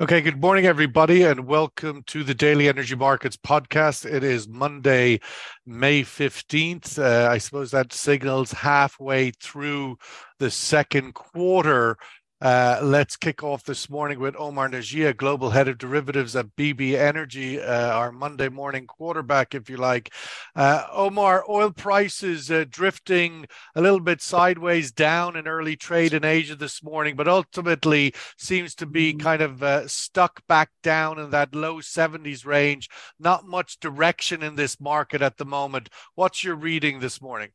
Okay, good morning, everybody, and welcome to the Daily Energy Markets podcast. It is Monday, May 15th. Uh, I suppose that signals halfway through the second quarter uh, let's kick off this morning with Omar Najia, Global Head of Derivatives at BB Energy, uh, our Monday morning quarterback, if you like. Uh, Omar, oil prices uh, drifting a little bit sideways down in early trade in Asia this morning, but ultimately seems to be kind of uh, stuck back down in that low 70s range. Not much direction in this market at the moment. What's your reading this morning?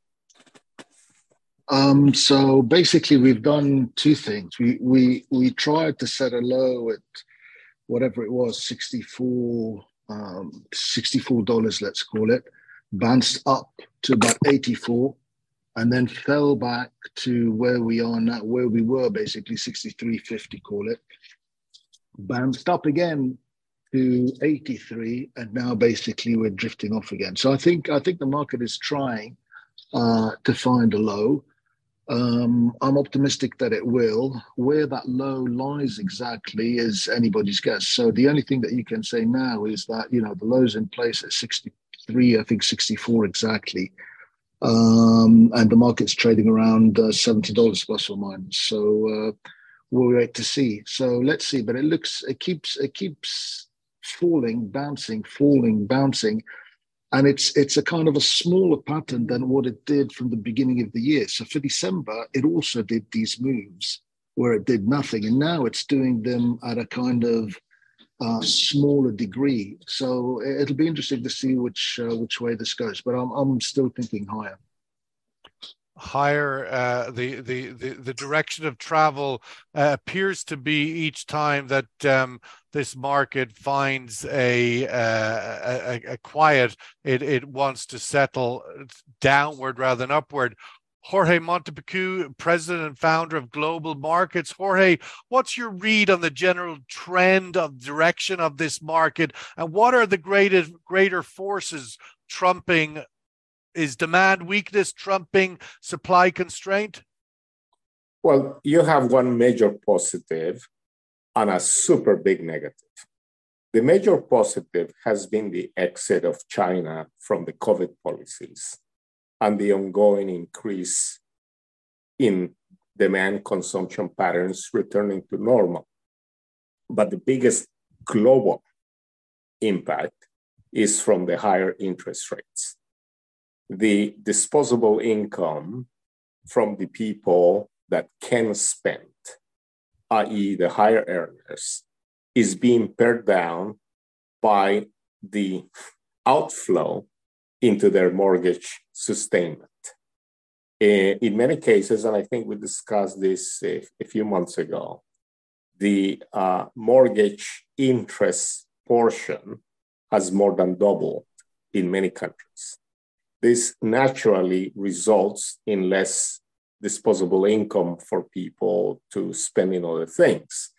Um, so basically, we've done two things. We we we tried to set a low at whatever it was, sixty four um, sixty four dollars, let's call it, bounced up to about eighty four, and then fell back to where we are now, where we were basically sixty three fifty, call it, bounced up again to 83 and now basically we're drifting off again. So i think i think the market is trying uh, to find a low um, I'm optimistic that it will. Where that low lies exactly is anybody's guess. So the only thing that you can say now is that you know the low's in place at 63, I think 64 exactly, um, and the market's trading around uh, seventy dollars plus or minus. So uh, we'll wait to see. So let's see. But it looks, it keeps, it keeps falling, bouncing, falling, bouncing and it's it's a kind of a smaller pattern than what it did from the beginning of the year. So for December, it also did these moves where it did nothing, and now it's doing them at a kind of uh, smaller degree. So it'll be interesting to see which uh, which way this goes. But I'm I'm still thinking higher higher uh, the, the the the direction of travel uh, appears to be each time that um, this market finds a, uh, a, a quiet it it wants to settle downward rather than upward Jorge Montepeque, president and founder of Global Markets. Jorge, what's your read on the general trend of direction of this market, and what are the greater greater forces trumping is demand weakness trumping supply constraint? Well, you have one major positive and a super big negative. The major positive has been the exit of China from the COVID policies and the ongoing increase in demand consumption patterns returning to normal. But the biggest global impact is from the higher interest rates the disposable income from the people that can spend, i.e., the higher earners, is being pared down by the outflow into their mortgage sustainment. In many cases, and I think we discussed this a, a few months ago, the uh, mortgage interest portion has more than doubled in many countries. This naturally results in less disposable income for people to spend in other things.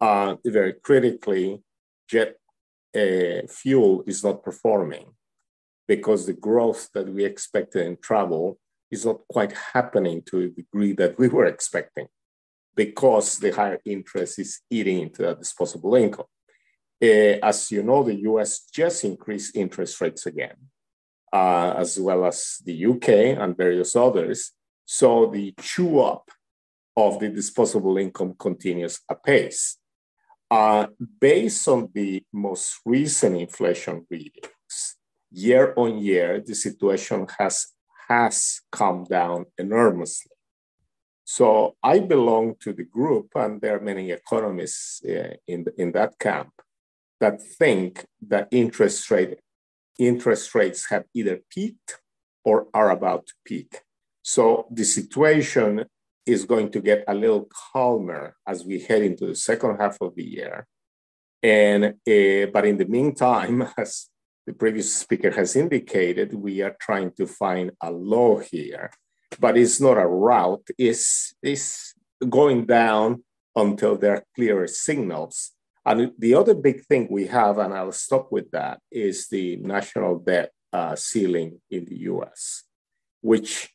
Uh, very critically, jet uh, fuel is not performing because the growth that we expected in travel is not quite happening to a degree that we were expecting because the higher interest is eating into that disposable income. Uh, as you know, the US just increased interest rates again uh, as well as the UK and various others. So the chew up of the disposable income continues apace. Uh, based on the most recent inflation readings, year on year, the situation has, has come down enormously. So I belong to the group, and there are many economists uh, in, in that camp that think that interest rate interest rates have either peaked or are about to peak. So the situation is going to get a little calmer as we head into the second half of the year. And uh, but in the meantime, as the previous speaker has indicated, we are trying to find a low here, but it's not a route. It's, it's going down until there are clearer signals and the other big thing we have, and I'll stop with that, is the national debt uh, ceiling in the US, which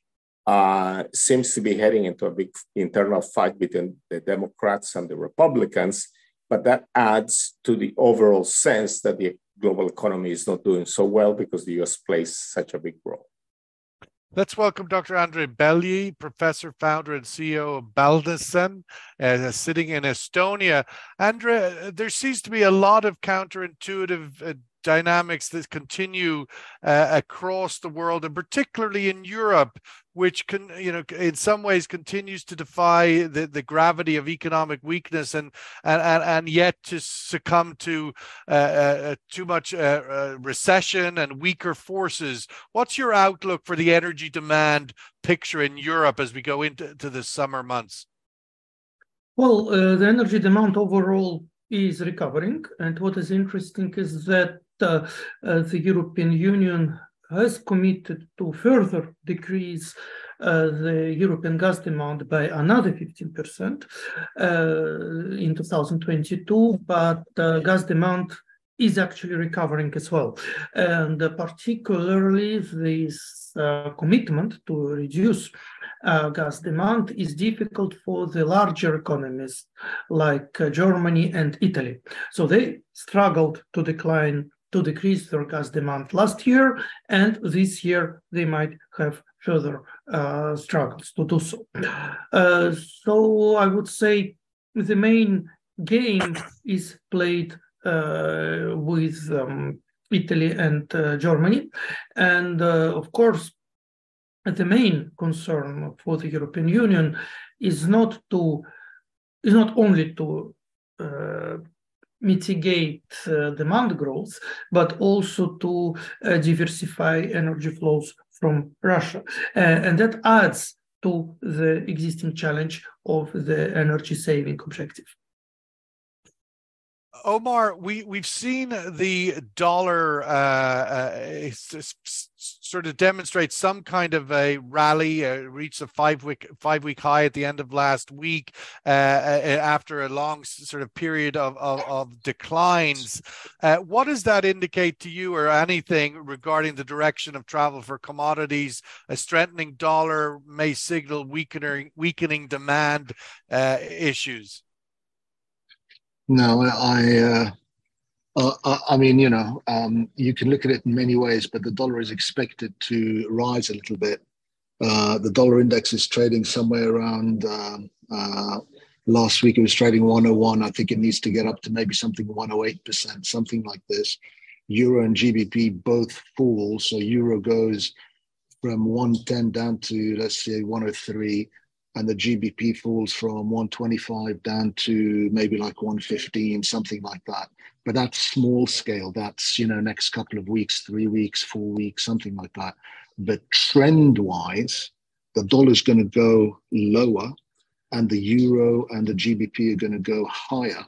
uh, seems to be heading into a big internal fight between the Democrats and the Republicans. but that adds to the overall sense that the global economy is not doing so well because the US plays such a big role. Let's welcome Dr. Andre Belyi, professor, founder, and CEO of Balesene, uh, sitting in Estonia. Andre, there seems to be a lot of counterintuitive uh, dynamics that continue uh, across the world and particularly in Europe which can you know in some ways continues to defy the, the gravity of economic weakness and and and, and yet to succumb to uh, uh, too much uh, uh recession and weaker forces. What's your outlook for the energy demand picture in Europe as we go into to the summer months? Well uh, the energy demand overall is recovering and what is interesting is that uh, the European Union has committed to further decrease uh, the European gas demand by another 15% uh, in 2022, but uh, gas demand is actually recovering as well. And particularly this uh, commitment to reduce uh, gas demand is difficult for the larger economies like uh, Germany and Italy. So they struggled to decline to decrease their gas demand last year, and this year they might have further uh, struggles to do so. Uh, so I would say the main game is played uh, with um, Italy and uh, Germany, and uh, of course, the main concern for the European Union is not to is not only to uh, mitigate uh, demand growth, but also to uh, diversify energy flows from Russia. Uh, and that adds to the existing challenge of the energy saving objective. Omar, we we've seen the dollar uh, uh, sort of demonstrate some kind of a rally, uh, reached a five week five week high at the end of last week uh, uh after a long sort of period of of, of declines. Uh, what does that indicate to you, or anything regarding the direction of travel for commodities? A strengthening dollar may signal weakening weakening demand issues. No, I, uh, uh, I mean, you know, um, you can look at it in many ways, but the dollar is expected to rise a little bit. Uh, the dollar index is trading somewhere around. Um, uh, last week it was trading 101. I think it needs to get up to maybe something 108 percent, something like this. Euro and GBP both fall, so euro goes from 110 down to let's say 103 and the GBP falls from 125 down to maybe like 115, something like that. But that's small scale. That's, you know, next couple of weeks, three weeks, four weeks, something like that. But trend wise, the dollar is going to go lower and the euro and the GBP are going to go higher.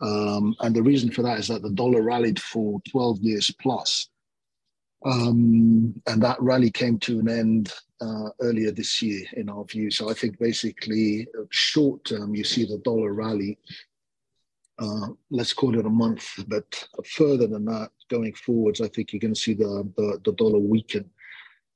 Um, and the reason for that is that the dollar rallied for 12 years plus. Um, and that rally came to an end uh, earlier this year, in our view. So I think basically, uh, short term, you see the dollar rally. Uh, let's call it a month, but further than that, going forwards, I think you're going to see the the, the dollar weaken.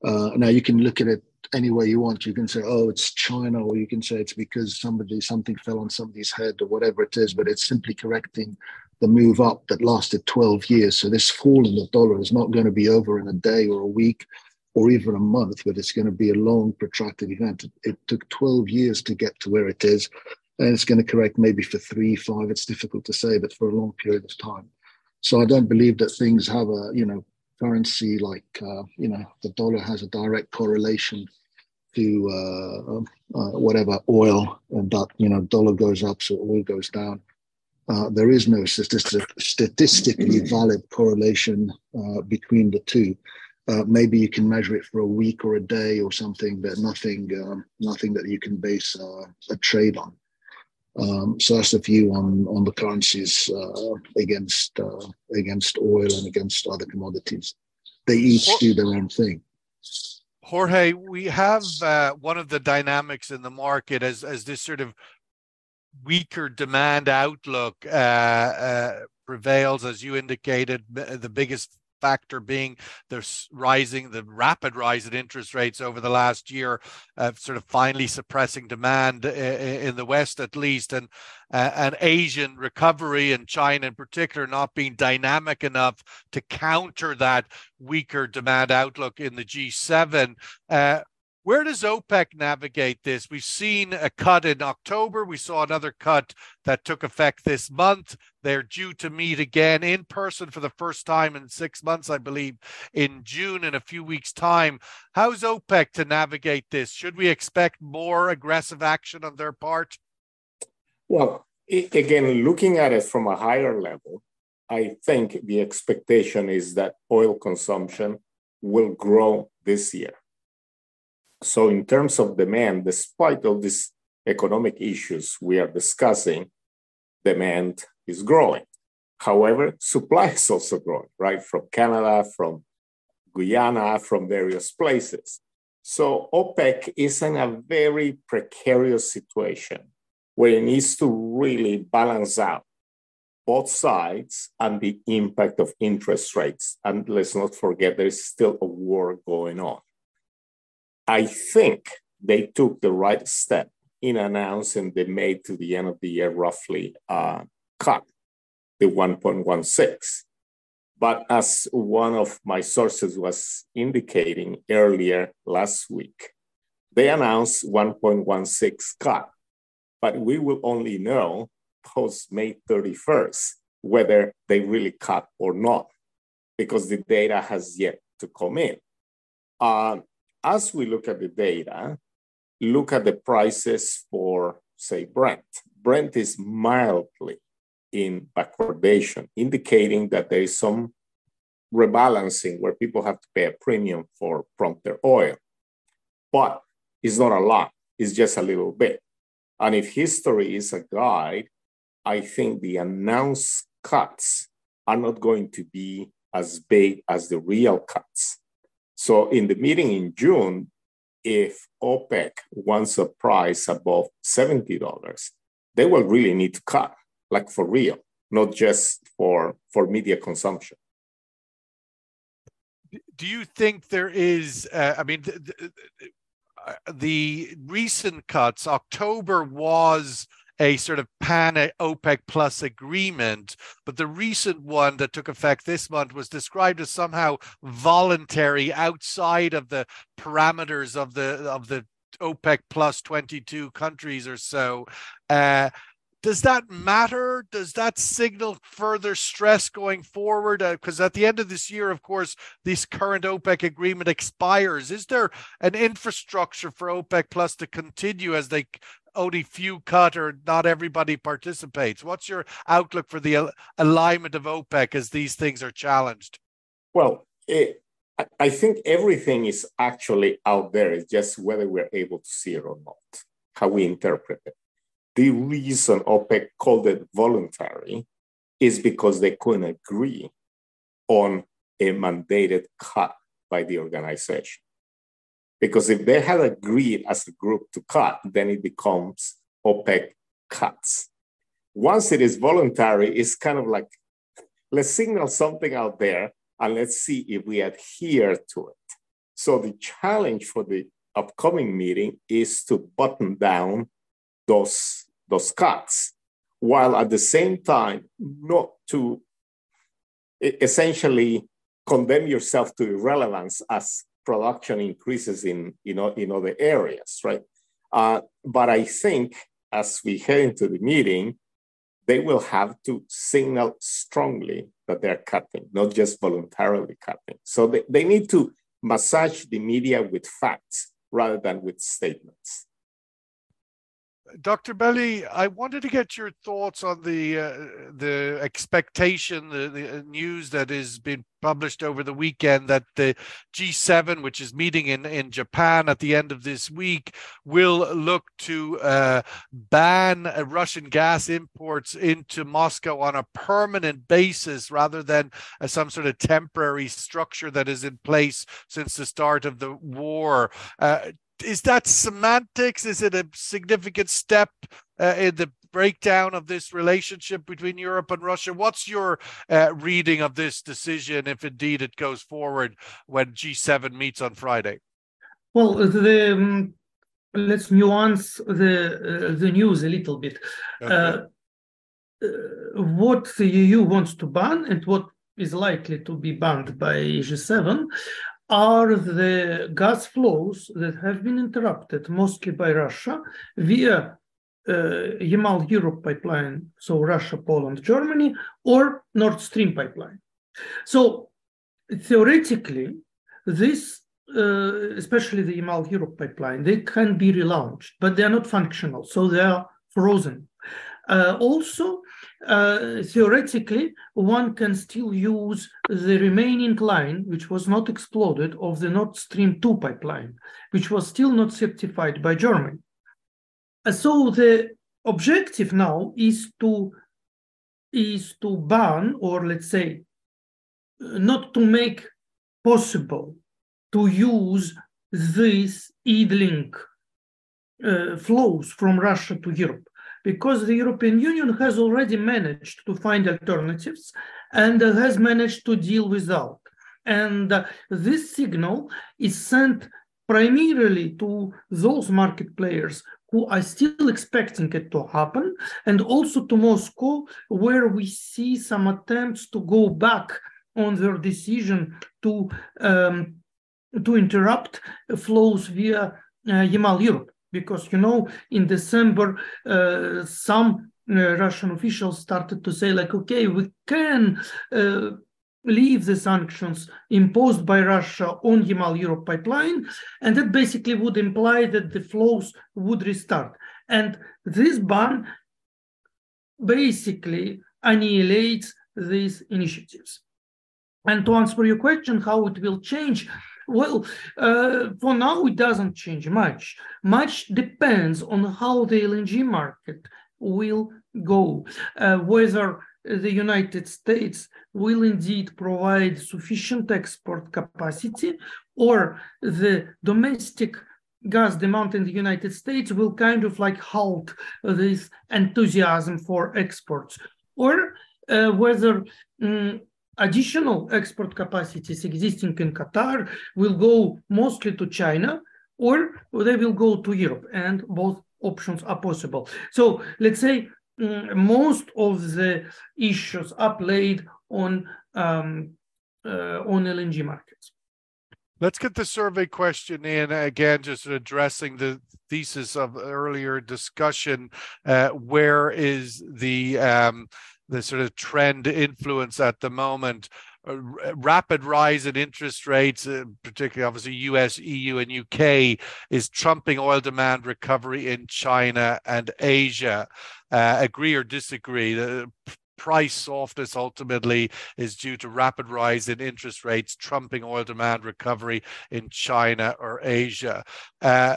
Uh, now you can look at it any way you want. You can say, "Oh, it's China," or you can say it's because somebody something fell on somebody's head, or whatever it is. But it's simply correcting the move up that lasted 12 years. So this fall in the dollar is not going to be over in a day or a week or even a month, but it's going to be a long, protracted event. It, took 12 years to get to where it is, and it's going to correct maybe for three, five. It's difficult to say, but for a long period of time. So I don't believe that things have a, you know, currency like, uh, you know, the dollar has a direct correlation to uh, uh, whatever oil, and that, you know, dollar goes up, so oil goes down. Uh, there is no statistic, statistically valid correlation uh, between the two. Uh, maybe you can measure it for a week or a day or something, but nothing, um, nothing that you can base uh, a trade on. Um, so that's the view on on the currencies uh, against uh, against oil and against other commodities. They each do their own thing. Jorge, we have uh, one of the dynamics in the market as as this sort of weaker demand outlook prevails, as you indicated. The biggest factor being the rising, the rapid rise in interest rates over the last year, uh, sort of finally suppressing demand in the West at least, and uh, an Asian recovery and China in particular not being dynamic enough to counter that weaker demand outlook in the G7. Uh, where does OPEC navigate this? We've seen a cut in October. We saw another cut that took effect this month. They're due to meet again in person for the first time in six months, I believe, in June in a few weeks' time. How's OPEC to navigate this? Should we expect more aggressive action on their part? Well, again, looking at it from a higher level, I think the expectation is that oil consumption will grow this year so, in terms of demand, despite all these economic issues we are discussing, demand is growing. However, supply is also growing, right? From Canada, from Guyana, from various places. So, OPEC is in a very precarious situation where it needs to really balance out both sides and the impact of interest rates. And let's not forget, there is still a war going on. I think they took the right step in announcing they made to the end of the year roughly uh, cut the 1.16. But as one of my sources was indicating earlier last week, they announced 1.16 cut, but we will only know post May 31st whether they really cut or not, because the data has yet to come in. Uh, as we look at the data, look at the prices for, say, Brent. Brent is mildly in backwardation, indicating that there is some rebalancing where people have to pay a premium for prompter oil. But it's not a lot, it's just a little bit. And if history is a guide, I think the announced cuts are not going to be as big as the real cuts. So in the meeting in June, if OPEC wants a price above $70, they will really need to cut, like for real, not just for, for media consumption. Do you think there is, uh, I mean, the, the, the recent cuts, October was a sort of pan OPEC plus agreement. But the recent one that took effect this month was described as somehow voluntary outside of the parameters of the of the OPEC plus 22 countries or so. Uh, does that matter? Does that signal further stress going forward? Because uh, at the end of this year, of course, this current OPEC agreement expires. Is there an infrastructure for OPEC Plus to continue as they only few cut or not everybody participates? What's your outlook for the alignment of OPEC as these things are challenged? Well, eh, it, I think everything is actually out there. It's just whether we're able to see it or not, how we interpret it. The reason OPEC called it voluntary is because they couldn't agree on a mandated cut by the organization. Because if they had agreed as a group to cut, then it becomes OPEC cuts. Once it is voluntary, it's kind of like, let's signal something out there and let's see if we adhere to it. So the challenge for the upcoming meeting is to button down those, those cuts, while at the same time not to essentially condemn yourself to irrelevance as production increases in, know, in other areas, right? Uh, but I think as we head into the meeting, they will have to signal strongly that they're cutting, not just voluntarily cutting. So they, they need to massage the media with facts rather than with statements. Dr. Belyi, I wanted to get your thoughts on the uh, the expectation, the, the news that has been published over the weekend that the G7, which is meeting in, in Japan at the end of this week, will look to uh, ban uh, Russian gas imports into Moscow on a permanent basis rather than uh, some sort of temporary structure that is in place since the start of the war. Is that semantics? Is it a significant step uh, in the breakdown of this relationship between Europe and Russia? What's your uh, reading of this decision, if indeed it goes forward when G7 meets on Friday? Well, the, um, let's nuance the uh, the news a little bit. Okay. Uh, uh what the EU wants to ban and what is likely to be banned by G7 are the gas flows that have been interrupted mostly by Russia via uh, Yamal Europe pipeline, so Russia, Poland, Germany, or Nord Stream pipeline. So theoretically, this, uh, especially the Yamal Europe pipeline, they can be relaunched, but they are not functional, so they are frozen. Uh, also, uh, theoretically, one can still use the remaining line, which was not exploded, of the Nord Stream 2 pipeline, which was still not certified by Germany. Uh, so the objective now is to is to ban, or let's say, not to make possible to use these EadLink uh, flows from Russia to Europe because the European Union has already managed to find alternatives and has managed to deal without. And uh, this signal is sent primarily to those market players who are still expecting it to happen, and also to Moscow, where we see some attempts to go back on their decision to um, to interrupt flows via uh, Yamal Europe because you know in December uh, some uh, Russian officials started to say like okay we can uh, leave the sanctions imposed by Russia on Yamal Europe pipeline and that basically would imply that the flows would restart. And this ban basically annihilates these initiatives. And to answer your question how it will change well, uh, for now, it doesn't change much. Much depends on how the LNG market will go, uh, whether the United States will indeed provide sufficient export capacity or the domestic gas demand in the United States will kind of like halt this enthusiasm for exports, or uh, whether um, additional export capacities existing in Qatar will go mostly to China or they will go to Europe, and both options are possible. So let's say um, most of the issues are played on um, uh, on LNG markets. Let's get the survey question in again, just addressing the thesis of earlier discussion. Uh, where is the um, the sort of trend influence at the moment. A rapid rise in interest rates, uh, particularly obviously US, EU, and UK, is trumping oil demand recovery in China and Asia. Uh, agree or disagree? The price softness ultimately is due to rapid rise in interest rates, trumping oil demand recovery in China or Asia. Uh,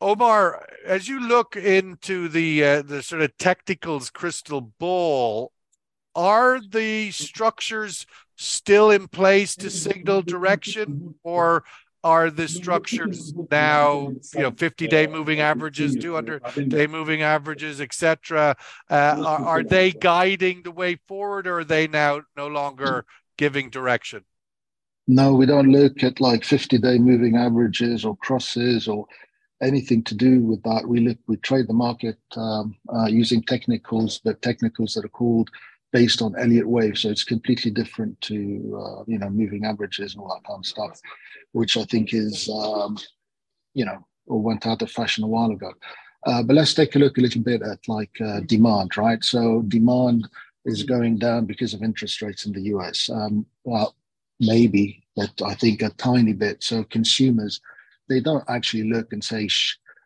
Omar, as you look into the uh, the sort of technicals crystal ball, are the structures still in place to signal direction, or are the structures now, you know, 50 day moving averages, 200 day moving averages, etc.? Uh, are, are they guiding the way forward, or are they now no longer giving direction? No, we don't look at like 50 day moving averages or crosses or anything to do with that. We look, we trade the market um, uh, using technicals, but technicals that are called based on Elliott wave. So it's completely different to uh, you know moving averages and all that kind of stuff, which I think is um, you know or went out of fashion a while ago. Uh, but let's take a look a little bit at like uh, demand, right? So demand is going down because of interest rates in the US. Um, well, maybe, but I think a tiny bit. So consumers they don't actually look and say,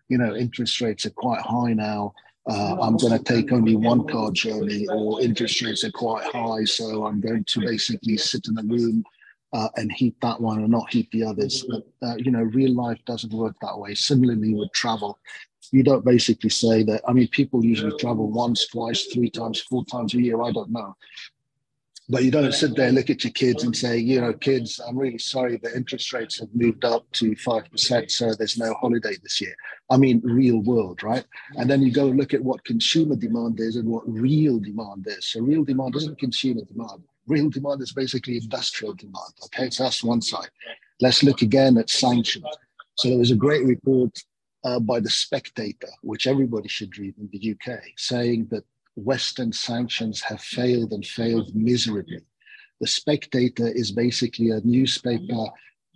you know, interest rates are quite high now. Uh, I'm going to take only one car journey, or interest rates are quite high, so I'm going to basically sit in a room uh, and heat that one and not heat the others. But, uh, you know, real life doesn't work that way. Similarly with travel, you don't basically say that. I mean, people usually travel once, twice, three times, four times a year. I don't know. But you don't sit there, look at your kids and say, you know, kids, I'm really sorry, the interest rates have moved up to 5%, so there's no holiday this year. I mean, real world, right? And then you go look at what consumer demand is and what real demand is. So, real demand isn't consumer demand. Real demand is basically industrial demand. Okay, so that's one side. Let's look again at sanctions. So, there was a great report uh, by The Spectator, which everybody should read in the UK, saying that Western sanctions have failed and failed miserably. The Spectator is basically a newspaper,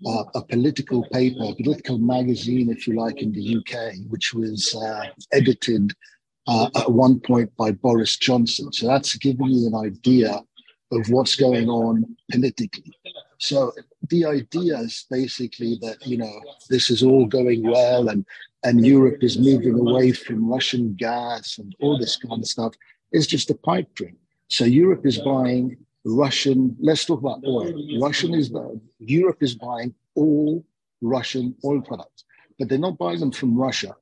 uh, a political paper, a political magazine, if you like, in the UK, which was uh, edited uh, at one point by Boris Johnson. So that's giving you an idea of what's going on politically. So the idea is basically that you know this is all going well and and Europe is moving away from Russian gas and all this kind of stuff is just a pipe dream. So Europe is buying Russian. Let's talk about oil. Russian is Europe is buying all Russian oil products, but they're not buying them from Russia.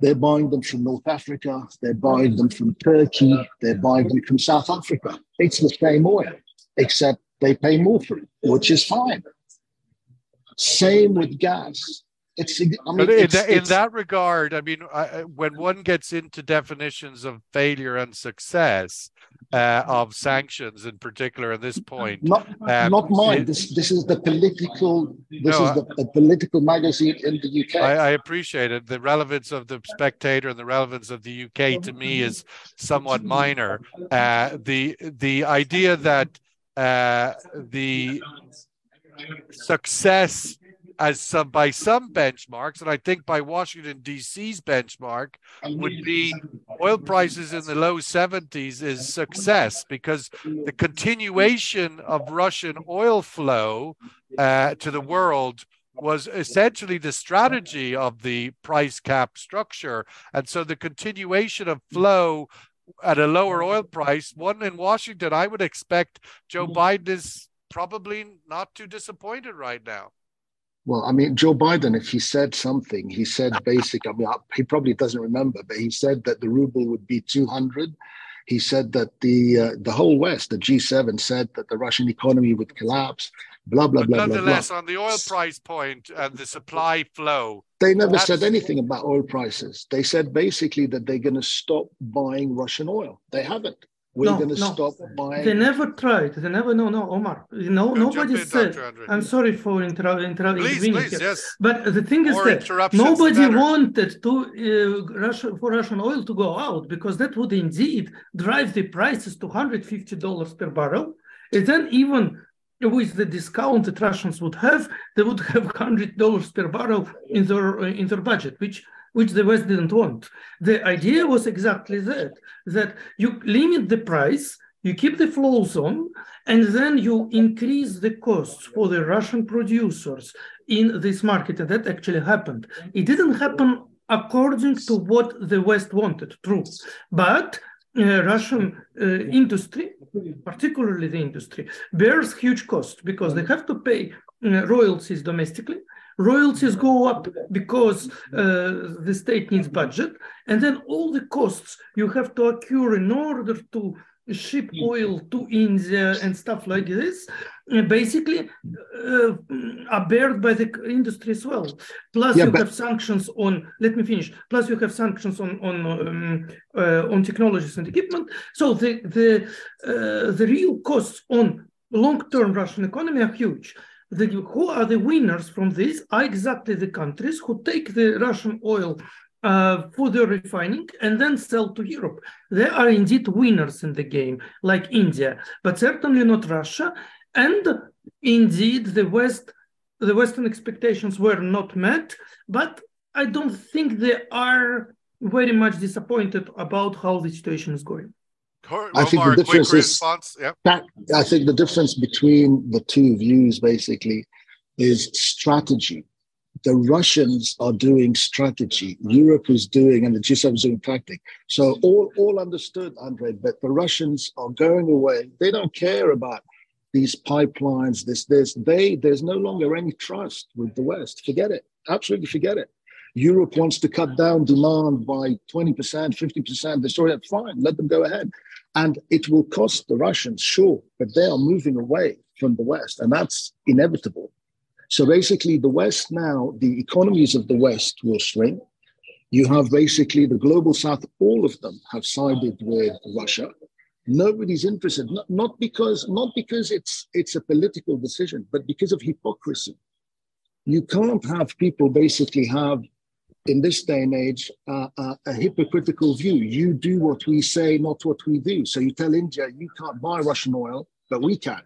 They're buying them from North Africa. They're buying them from Turkey. They're buying them from South Africa. It's the same oil, except they pay more for it, which is fine. Same with gas. It's, I mean, but in, it's, that, it's, that regard, I mean, I, when one gets into definitions of failure and success uh, of sanctions, in particular, at this point, not um, not mine. It, this this is the political. This no, is the, the, political magazine in the UK. I, I, appreciate it. The relevance of the Spectator and the relevance of the UK to me is somewhat minor. Uh, the the idea that uh, the success as some by some benchmarks, and I think by Washington D.C.'s benchmark would be oil prices in the low 70s is success because the continuation of Russian oil flow uh, to the world was essentially the strategy of the price cap structure, and so the continuation of flow at a lower oil price, one in Washington, I would expect Joe mm-hmm. Biden is probably not too disappointed right now. Well, I mean, Joe Biden, if he said something, he said basic. I mean, he probably doesn't remember, but he said that the ruble would be 200. He said that the uh, the whole West, the G7, said that the Russian economy would collapse. Blah blah but blah. Nonetheless, blah, on the oil price point and the supply flow, they never said anything about oil prices. They said basically that they're going to stop buying Russian oil. They haven't we're no, going to no. stop buying. They never tried. They never. No, no, Omar. No, nobody said. I'm sorry for interrupting. Inter- please, please, yes. But the thing More is that nobody wanted to uh, Russia for Russian oil to go out because that would indeed drive the prices to 150 dollars per barrel, and then even with the discount that Russians would have, they would have hundred dollars per barrel in their in their budget, which which the West didn't want. The idea was exactly that, that you limit the price, you keep the flows on, and then you increase the costs for the Russian producers in this market. And that actually happened. It didn't happen according to what the West wanted, true. But uh, Russian uh, industry, particularly the industry, bears huge costs because they have to pay uh, royalties domestically royalties go up because uh, the state needs budget, and then all the costs you have to occur in order to ship oil to India and stuff like this, uh, basically uh, are bared by the industry as well. Plus, yeah, you but... have sanctions on. Let me finish. Plus, you have sanctions on on um, uh, on technologies and equipment. So the the uh, the real costs on long-term Russian economy are huge the, who are the winners from this are exactly the countries who take the Russian oil uh, for their refining and then sell to Europe. They are indeed winners in the game, like India, but certainly not Russia. And indeed, the West, the Western expectations were not met. But I don't think they are very much disappointed about how the situation is going. I think the difference is that, I think the difference between the two views basically is strategy. The Russians are doing strategy. Europe is doing, and the G7 is doing tactic. So all, all understood, Andre, but the Russians are going away. They don't care about these pipelines, this, this. They there's no longer any trust with the West. Forget it. Absolutely forget it. Europe wants to cut down demand by 20%, 50%. They say, fine, let them go ahead. And it will cost the Russians, sure, but they are moving away from the West, and that's inevitable. So basically, the West now, the economies of the West will shrink. You have basically the global South, all of them have sided with Russia. Nobody's interested, not, not because not because it's it's a political decision, but because of hypocrisy. You can't have people basically have in this day and age uh, uh, a hypocritical view. You do what we say, not what we do. So you tell India you can't buy Russian oil, but we can.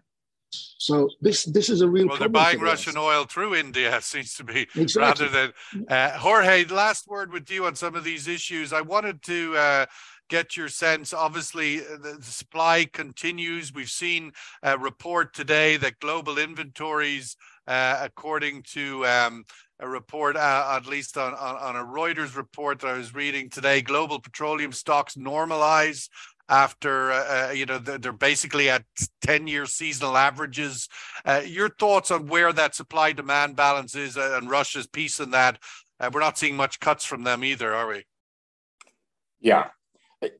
So this this is a real. Well, they're buying Russian oil through India, seems to be exactly. rather than uh, Jorge. Last word with you on some of these issues. I wanted to uh, get your sense. Obviously, uh, the, the supply continues. We've seen a report today that global inventories, uh, according to um, a report, uh, at least on, on, on, a Reuters report that I was reading today, global petroleum stocks normalize after, uh, uh you know, they're, basically at 10 year seasonal averages. Uh, your thoughts on where that supply demand balance is and Russia's piece in that? we're not seeing much cuts from them either, are we? Yeah,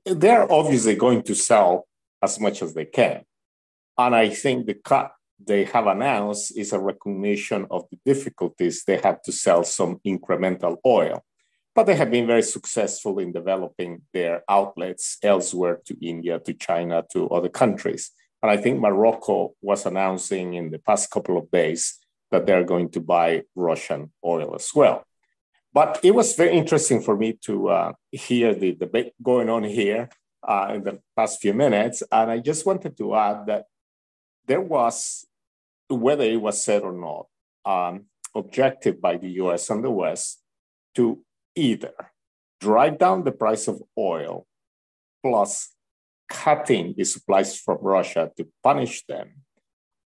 they're obviously going to sell as much as they can. And I think the cut they have announced is a recognition of the difficulties they have to sell some incremental oil. But they have been very successful in developing their outlets elsewhere to India, to China, to other countries. And I think Morocco was announcing in the past couple of days that they're going to buy Russian oil as well. But it was very interesting for me to uh, hear the debate going on here uh, in the past few minutes. And I just wanted to add that there was, whether it was said or not, um, objective by the US and the West to either drive down the price of oil plus cutting the supplies from Russia to punish them,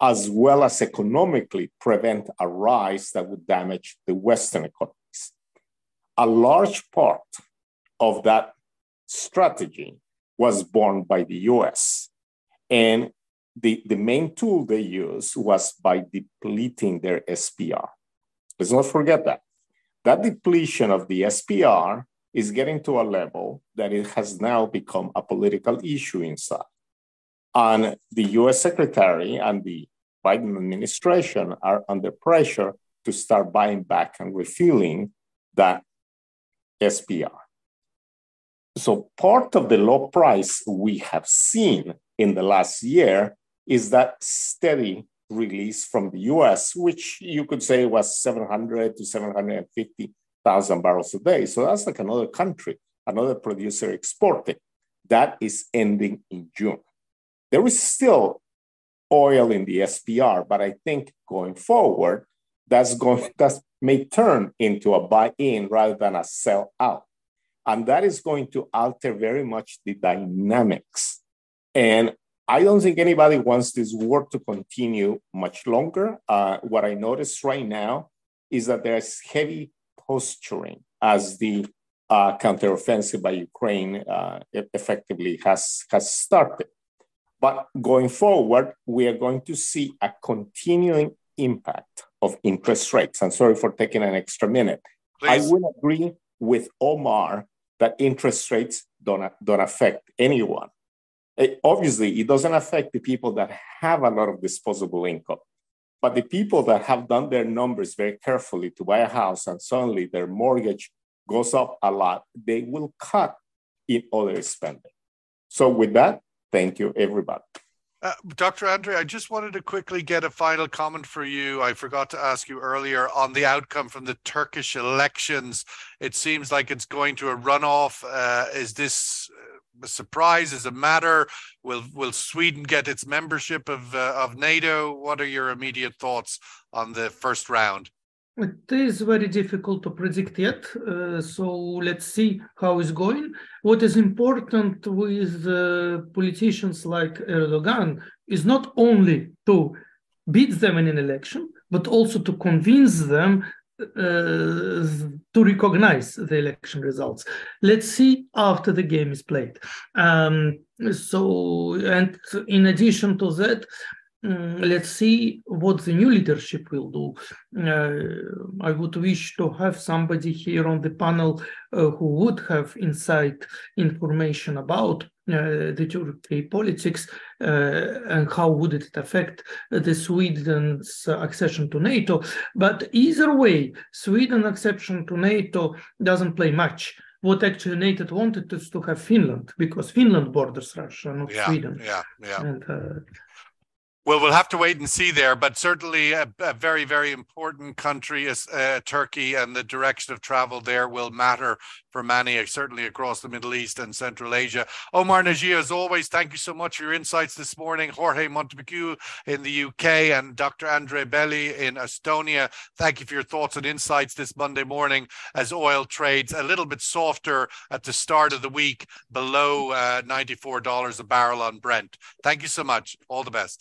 as well as economically prevent a rise that would damage the Western economies. a large part of that strategy was borne by the US. And the, the main tool they used was by depleting their SPR. Let's not forget that. That depletion of the SPR is getting to a level that it has now become a political issue inside. And the US Secretary and the Biden administration are under pressure to start buying back and refueling that SPR. So part of the low price we have seen in the last year is that steady release from the US, which you could say was 700 to 750,000 barrels a day. So that's like another country, another producer exporting. That is ending in June. There is still oil in the SPR, but I think going forward, that's going that may turn into a buy-in rather than a sell out. And that is going to alter very much the dynamics. And I don't think anybody wants this war to continue much longer. Uh, what I notice right now is that there's heavy posturing as the uh, counteroffensive by Ukraine uh, effectively has, has started. But going forward, we are going to see a continuing impact of interest rates. I'm sorry for taking an extra minute. Please. I would agree with Omar that interest rates don't, don't affect anyone. It, obviously, it doesn't affect the people that have a lot of disposable income. But the people that have done their numbers very carefully to buy a house and suddenly their mortgage goes up a lot, they will cut in other spending. So, with that, thank you, everybody. Uh, Dr. Andre, I just wanted to quickly get a final comment for you. I forgot to ask you earlier on the outcome from the Turkish elections. It seems like it's going to a runoff. Uh, is this surprise? Is it matter? Will Will Sweden get its membership of uh, of NATO? What are your immediate thoughts on the first round? It is very difficult to predict yet. Uh, so let's see how it's going. What is important with uh, politicians like Erdogan is not only to beat them in an election, but also to convince them to recognize the election results. Let's see after the game is played. Um, so, and in addition to that, let's see what the new leadership will do. Uh, I would wish to have somebody here on the panel uh, who would have insight information about uh, the Turkey politics uh, and how would it affect the Sweden's accession to NATO. But either way, Sweden accession to NATO doesn't play much what actually NATO wanted is to have Finland because Finland borders Russia, not yeah, Sweden. Yeah, yeah. And, uh, well, we'll have to wait and see there, but certainly a, a very, very important country is uh, Turkey, and the direction of travel there will matter for many, uh, certainly across the Middle East and Central Asia. Omar Najia, as always, thank you so much for your insights this morning. Jorge Montepeque in the UK and Dr. Andre Belyi in Estonia. Thank you for your thoughts and insights this Monday morning as oil trades a little bit softer at the start of the week, below uh, $94 a barrel on Brent. Thank you so much. All the best.